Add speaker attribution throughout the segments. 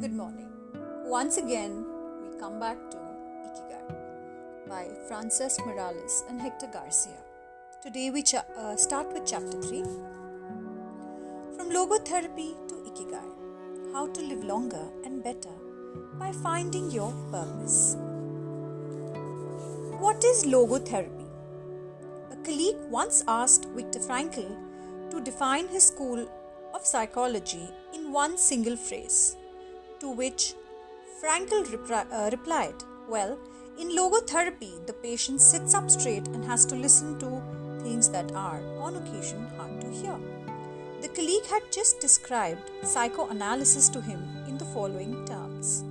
Speaker 1: Good morning. Once again, we come back to Ikigai by Frances Morales and Hector Garcia. Today, we uh, start with chapter 3 From Logotherapy to Ikigai How to Live Longer and Better by Finding Your Purpose. What is logotherapy? A colleague once asked Viktor Frankl to define his school of psychology in one single phrase, to which Frankel repri- uh, replied, Well, in logotherapy, the patient sits up straight and has to listen to things that are, on occasion, hard to hear. The colleague had just described psychoanalysis to him in the following terms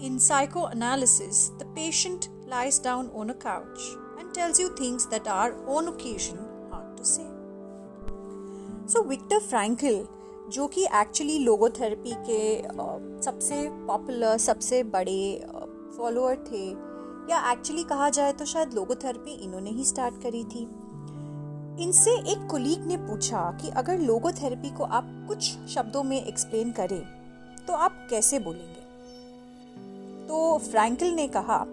Speaker 1: In psychoanalysis, the patient lies down on a couch and tells you things that are, on occasion, hard to say. So, Viktor Frankl जो कि actually logotherapy के सबसे popular सबसे बड़े follower थे। या actually कहा जाए तो शायद लोगोथेरेपी इन्होंने ही स्टार्ट करी थी। इनसे एक कुलीग ने पूछा कि अगर लोगोथेरेपी को आप कुछ शब्दों में एक्सप्लेन करें तो आप कैसे बोलेंगे? तो फ्रैंकल ने कहा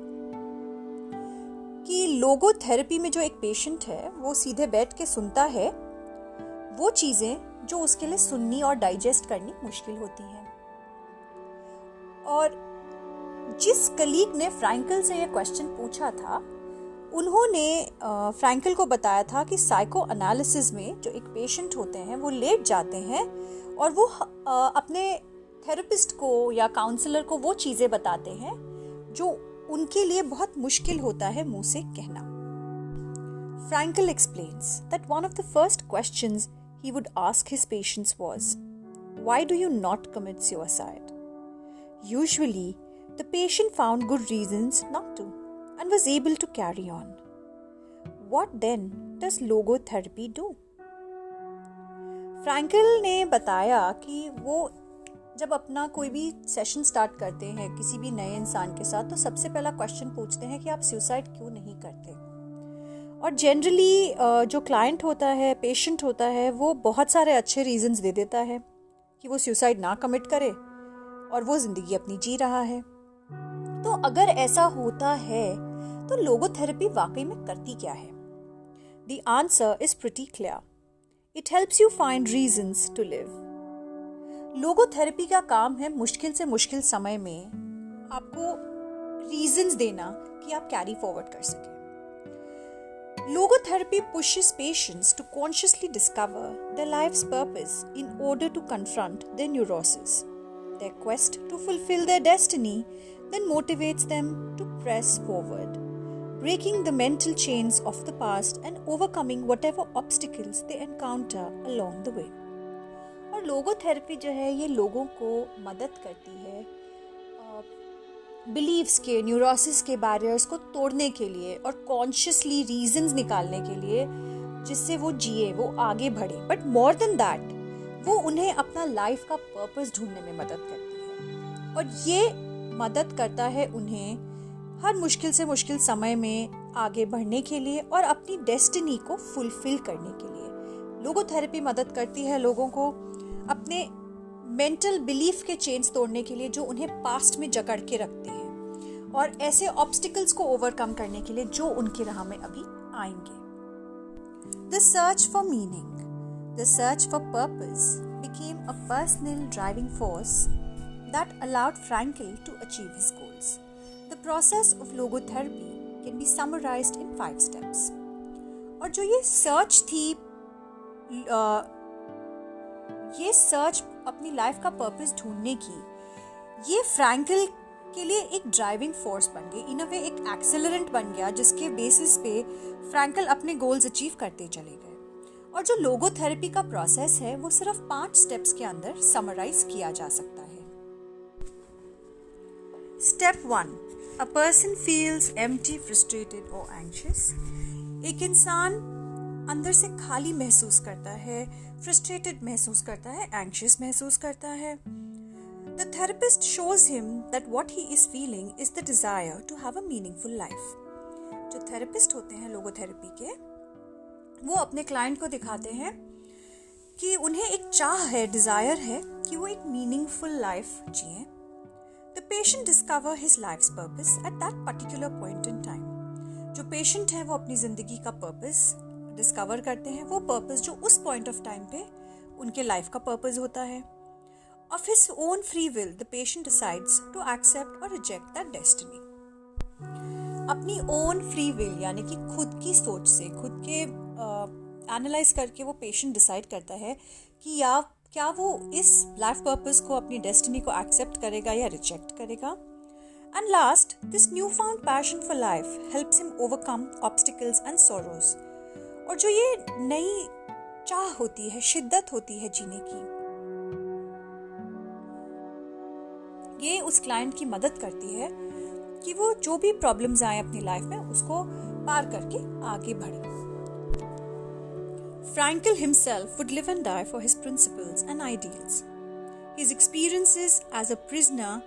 Speaker 1: कि लोगोथेरेपी में जो एक पेशेंट है, वो सीधे बैठ के सुनता है, वो चीज़ें जो उसके लिए सुननी और डाइजेस्ट करनी मुश्किल होती है। और जिस कलीग ने फ्रैंकल से ये क्वेश्चन पूछा था, उन्होंने फ्रैंकल को बताया था कि साइको एनालिसिस में जो एक पेशेंट होते हैं, वो लेट जाते हैं और वो अपने थेरेपिस्ट को या काउंसलर को वो चीज़ें बताते हैं जो उनके लिए बहुत मुश्किल होता है मुँह से कहना। Frankel explains that one of the first questions he would ask his patients was, Why do you not commit suicide? Usually, the patient found good reasons not to and was able to carry on. What then does logotherapy do? Frankl ने बताया कि वो जब अपना कोई भी session start करते हैं किसी भी नए इंसान के साथ तो सबसे पहला क्वेश्चन पूछते हैं कि आप सुसाइड क्यों नहीं करते और जनरली जो क्लाइंट होता है पेशेंट होता है, वो बहुत सारे अच्छे रीजंस दे देता है कि वो सुसाइड ना कमिट करे और वो ज़िंदगी अपनी जी रहा है। तो अगर ऐसा होता है तो लोगोथेरेपी वाकई में करती क्या है? The answer is pretty clear it helps you find reasons to live logotherapy का काम है मुश्किल से मुश्किल समय में आपको रीजंस देना कि आप कैरी फॉरवर्ड कर सकें। Logotherapy pushes patients to consciously discover their life's purpose in order to confront their neurosis. Their quest to fulfill their destiny then motivates them to press forward, breaking the mental chains of the past and overcoming whatever obstacles they encounter along the way. और logotherapy जो है ये लोगों को मदद करती है beliefs के, न्यूरोसिस के बैरियर्स को तोड़ने के लिए और कॉन्शियसली रीजंस निकालने के लिए जिससे वो जिए, वो आगे बढ़े। बट मोर देन दैट वो उन्हें अपना लाइफ का पर्पस ढूँढने में मदद करती है। और ये मदद करता है उन्हें हर मुश्किल से मुश्किल समय में आगे बढ़ने के लिए और अपनी डेस्टिनी को फुलफिल करने के लिए। लोगोथेरेपी मदद करती है लोगों को अपने मेंटल बिलीफ के चेंज तोड़ने के लिए जो उन्हें पास्ट में जकड़ के रखते हैं और ऐसे ऑब्स्टिकल्स को ओवरकम करने के लिए जो उनकी राह में अभी आएँगे। The search for meaning the search for purpose became a personal driving force that allowed Frankl to achieve his goals the process of logotherapy can be summarise in five steps और जो ये सर्च थी आ, ये search अपनी life का purpose ढूँढने की। ये फ्रैंकल के लिए एक ड्राइविंग फोर्स बन गई। इन अ वे एक एक्सेलरेंट बन गया, जिसके बेसिस पे फ्रैंकल अपने गोल्स अचीव करते चले गए। और जो लोगोथेरेपी का प्रोसेस है, वो सिर्फ़ पाँच स्टेप्स के अंदर समराइज किया जा सकता है। Step one a person feels empty frustrated और एंशियस एक इंसान अंदर से खाली महसूस करता है फ्रस्ट्रेटेड महसूस करता है एंशियस महसूस करता है। The therapist shows him that what he is feeling is the desire to have a meaningful life जो थेरेपिस्ट होते हैं लोगोथेरेपी के, वो अपने क्लाइंट को दिखाते हैं कि उन्हें एक चाह है डिज़ायर है कि वो एक मीनिंगफुल लाइफ जिए। The patient discover his life purpose at that particular point in time जो पेशेंट है वो अपनी ज़िंदगी का पर्पस डिस्कवर करते हैं वो पर्पस जो उस पॉइंट ऑफ़ टाइम पे उनके लाइफ का पर्पस होता है। Of his own free will the patient decides to accept और रिजेक्ट दैट डेस्टिनी अपनी ओन फ्री विल यानी कि खुद की सोच से खुद के एनालाइज uh, करके वो पेशेंट डिसाइड करता है कि या क्या वो इस लाइफ पर्पस को अपनी डेस्टिनी को एक्सेप्ट करेगा या रिजेक्ट करेगा। And last this new found passion for life helps him overcome obstacles and sorrows और जो ये नई चाह होती है शिद्दत होती है जीने की ये उस क्लाइंट की मदद करती है कि वो जो भी प्रॉब्लम्स आए अपनी लाइफ में उसको पार करके आगे बढ़े Frankel himself would live and die for his principles and ideals. His experiences as a prisoner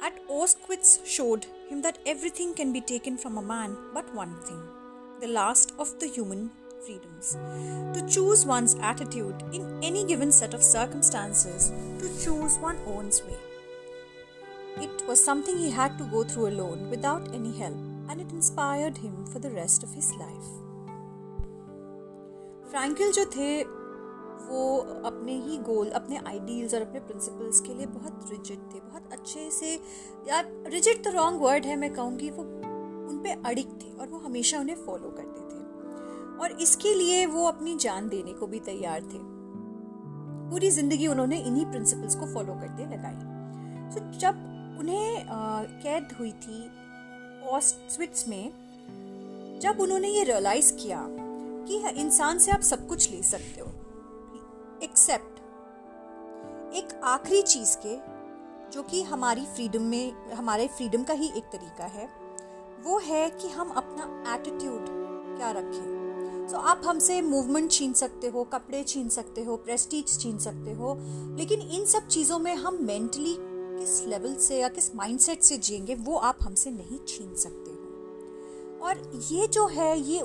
Speaker 1: at Auschwitz showed him that everything can be taken from a man but one thing the last of the human freedoms. To choose one's attitude in any given set of circumstances, to choose one's own way. It was something he had to go through alone without any help, and it inspired him for the rest of his life. Frankl जो थे वो अपने ही गोल अपने ideals और अपने principles के लिए बहुत रिजिड थे बहुत अच्छे से यार रिजिड तो रॉन्ग वर्ड है मैं कहूँगी वो उन पे अडिक थे और वो हमेशा उन्हें फॉलो करते और इसके लिए वो अपनी जान देने को भी तैयार थे। पूरी ज़िंदगी उन्होंने इन्हीं प्रिंसिपल्स को फॉलो करते लगाई। तो जब उन्हें कैद हुई थी ऑस्टविट्स में, जब उन्होंने ये रियलाइज़ किया कि इंसान से आप सब कुछ ले सकते हो एक्सेप्ट एक आखिरी चीज़ के, जो कि हमारी फ्रीडम में, हमारे फ्रीडम का ही एक तरीका है, वो है कि हम अपना एटीट्यूड क्या रखें। सो so, आप हमसे मूवमेंट छीन सकते हो कपड़े छीन सकते हो प्रेस्टीज छीन सकते हो लेकिन इन सब चीज़ों में हम मेंटली किस लेवल से या किस माइंडसेट से जिएँगे वो आप हमसे नहीं छीन सकते हो। और ये जो है ये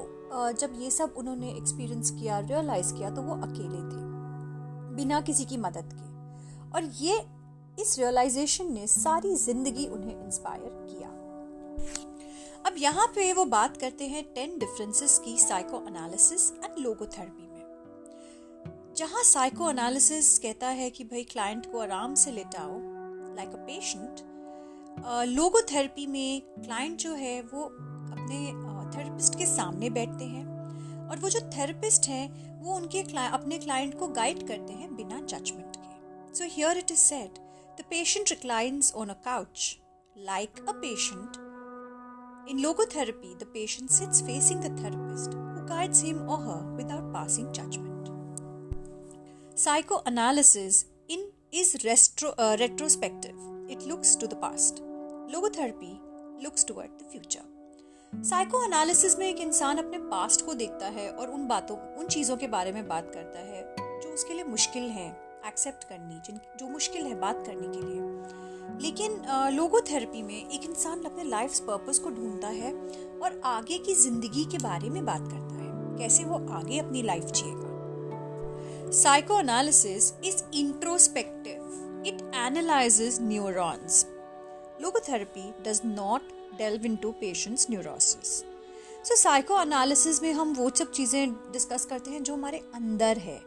Speaker 1: जब ये सब उन्होंने एक्सपीरियंस किया रियलाइज़ किया तो वो अकेले थे बिना किसी की मदद के। और ये इस रियलाइजेशन ने सारी ज़िंदगी उन्हें इंस्पायर किया। अब यहाँ पे वो बात करते हैं टेन डिफरेंसेस की साइको एनालिसिस एंड लोगोथेरेपी में। जहाँ साइको एनालिसिस कहता है कि भाई क्लाइंट को आराम से लेटाओ लाइक अ पेशेंट लोगोथेरेपी में क्लाइंट जो है वो अपने थेरेपिस्ट के सामने बैठते हैं और वो जो थेरेपिस्ट हैं वो उनके अपने क्लाइंट को गाइड करते हैं बिना जजमेंट के। So here it is said the patient reclines on a couch like a patient In logotherapy, the patient sits facing the therapist who guides him or her without passing judgment. Psychoanalysis in is retro, uh, retrospective. It looks to the past. Logotherapy looks toward the future. Psychoanalysis में एक इंसान अपने past को देखता है और उन बातों उन चीज़ों के बारे में बात करता है जो उसके लिए मुश्किल है एक्सेप्ट करनी, जिन, जो मुश्किल है बात करने के लिए। लेकिन लोगोथेरेपी में एक इंसान अपने लाइफ पर्पस को ढूंढता है और आगे की ज़िंदगी के बारे में बात करता है, कैसे वो आगे अपनी life जिएगा। Psychoanalysis is introspective it analyses neurons logotherapy does not delve into patient's neurosis so psychoanalysis में हम वो सब चीज़ें डिस्कस करते हैं जो हमारे अंदर है।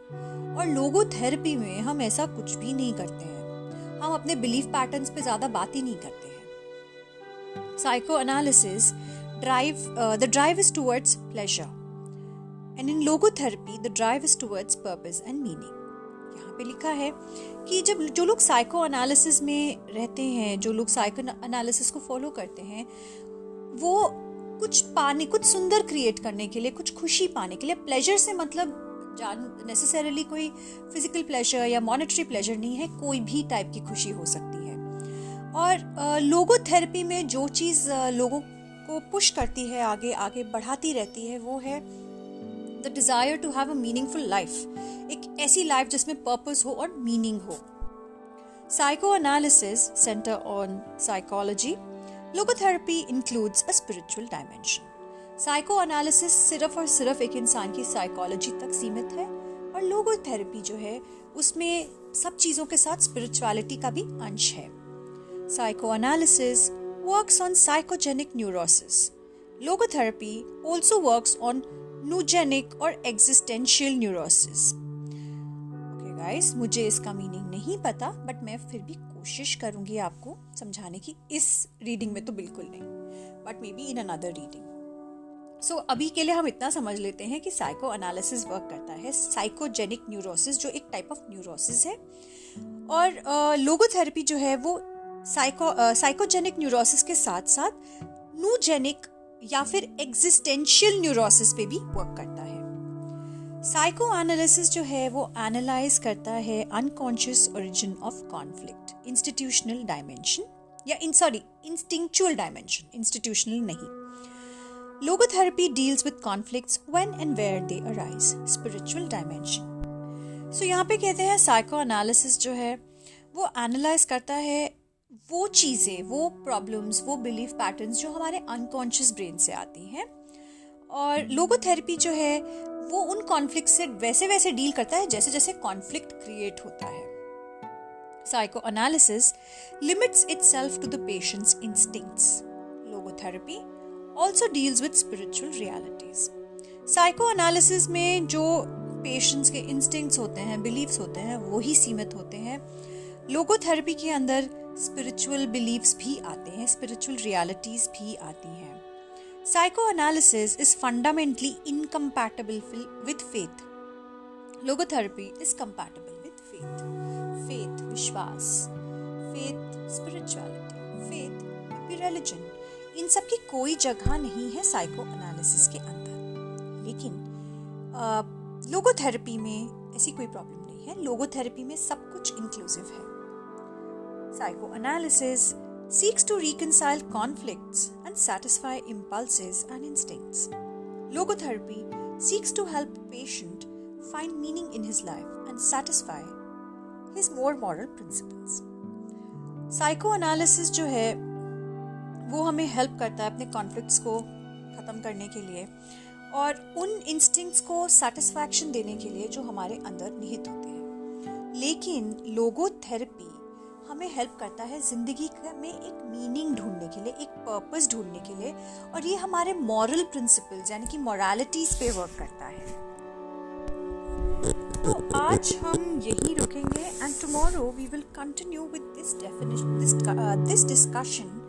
Speaker 1: और लोगोथेरेपी में हम ऐसा कुछ भी नहीं करते हैं। हम अपने बिलीफ पैटर्न्स पे ज़्यादा बात ही नहीं करते हैं। Psychoanalysis drive the drive is towards pleasure and in logotherapy the drive is towards purpose and meaning यहाँ पे लिखा है कि जब जो लोग साइको एनालिसिस में रहते हैं, जो लोग साइको एनालिसिस को फॉलो करते हैं, वो कुछ पाने, कुछ सुंदर क्रिएट करने के लिए, कुछ खुशी पाने के लिए प्लेजर से मतलब जान नेसेसरली कोई फ़िज़िकल प्लेजर या मॉनिटरी प्लेजर नहीं है, कोई भी टाइप की खुशी हो सकती है। और लोगोथेरेपी में जो चीज़ लोगों को पुश करती है, आगे आगे बढ़ाती रहती है, वो है the desire to have a meaningful life एक ऐसी लाइफ जिसमें पर्पस हो और मीनिंग हो। Psychoanalysis centre on psychology logotherapy includes a spiritual dimension psycho सिर्फ़ और सिर्फ़ एक इंसान की साइकोलॉजी तक सीमित है और लोगोथेरेपी जो है, उसमें सब चीज़ों के साथ स्पिरिचुअलिटी का भी अंश है। Psycho works on psychogenic neurosis logotherapy also works on noogenic और एग्जिस्टेंशियल न्यूरोसिस गाइस मुझे इसका मीनिंग नहीं पता बट मैं फिर भी कोशिश करूँगी आपको समझाने की। इस रीडिंग में तो बिल्कुल नहीं but maybe in another reading so अभी के लिए हम इतना समझ लेते हैं कि साइको एनालिसिस वर्क करता है। साइकोजेनिक न्यूरोसिस जो एक टाइप ऑफ़ न्यूरोसिस है। और लोगोथेरेपी जो है वो साइको साइकोजेनिक न्यूरोसिस के साथ साथ न्यूजेनिक या फिर एग्जिस्टेंशियल न्यूरोसिस पे भी वर्क करता है। साइको एनालिसिस जो है, वो एनालाइज करता है unconscious origin of conflict institutional dimension या in sorry instinctual dimension institutional नहीं। Logotherapy deals with conflicts when and where they arise spiritual dimension so यहाँ पे कहते हैं साइको एनालिसिस जो है, वो एनालाइज करता है वो चीज़ें, वो प्रॉब्लम्स वो बिलीफ पैटर्न्स जो हमारे अनकॉन्शियस ब्रेन से आती हैं। और लोगोथेरेपी जो है वो उन कॉन्फ्लिक्ट से वैसे वैसे डील करता है जैसे जैसे कॉन्फ्लिक्ट क्रिएट होता है। Psychoanalysis limits itself to the patient's instincts logotherapy also deals with spiritual realities psychoanalysis में जो पेशेंट्स के इंस्टिंक्ट्स होते हैं बिलीव्स होते हैं, वो ही सीमित होते हैं। लोगोथेरेपी के अंदर स्पिरिचुअल बिलीव्स भी आते हैं स्पिरिचुअल रियलिटीज भी आती हैं। Psychoanalysis is fundamentally incompatible with faith. Logotherapy is compatible with faith. Faith, विश्वास, faith, spirituality, faith, religion. इन सब की कोई जगह नहीं है साइको एनालिसिस के अंदर लेकिन लोगोथेरेपी में ऐसी कोई प्रॉब्लम नहीं है लोगोथेरेपी में सब कुछ इंक्लूसिव है psychoanalysis seeks to reconcile conflicts and satisfy impulses and instincts. Logotherapy seeks to help a patient find meaning in his life and satisfy his more moral principles. Psychoanalysis जो है वो हमें हेल्प करता है अपने कॉन्फ्लिक्ट्स को ख़त्म करने के लिए और उन इंस्टिंक्ट्स को सेटिस्फैक्शन देने के लिए जो हमारे अंदर निहित होते हैं लेकिन लोगोथेरेपी हमें हेल्प करता है ज़िंदगी में एक मीनिंग ढूँढने के लिए, एक पर्पस ढूँढने के लिए और ये हमारे मॉरल प्रिंसिपल यानी कि मॉरालिटीज पे वर्क करता है। तो आज हम यही रुकेंगे and tomorrow we will continue with this definition this this discussion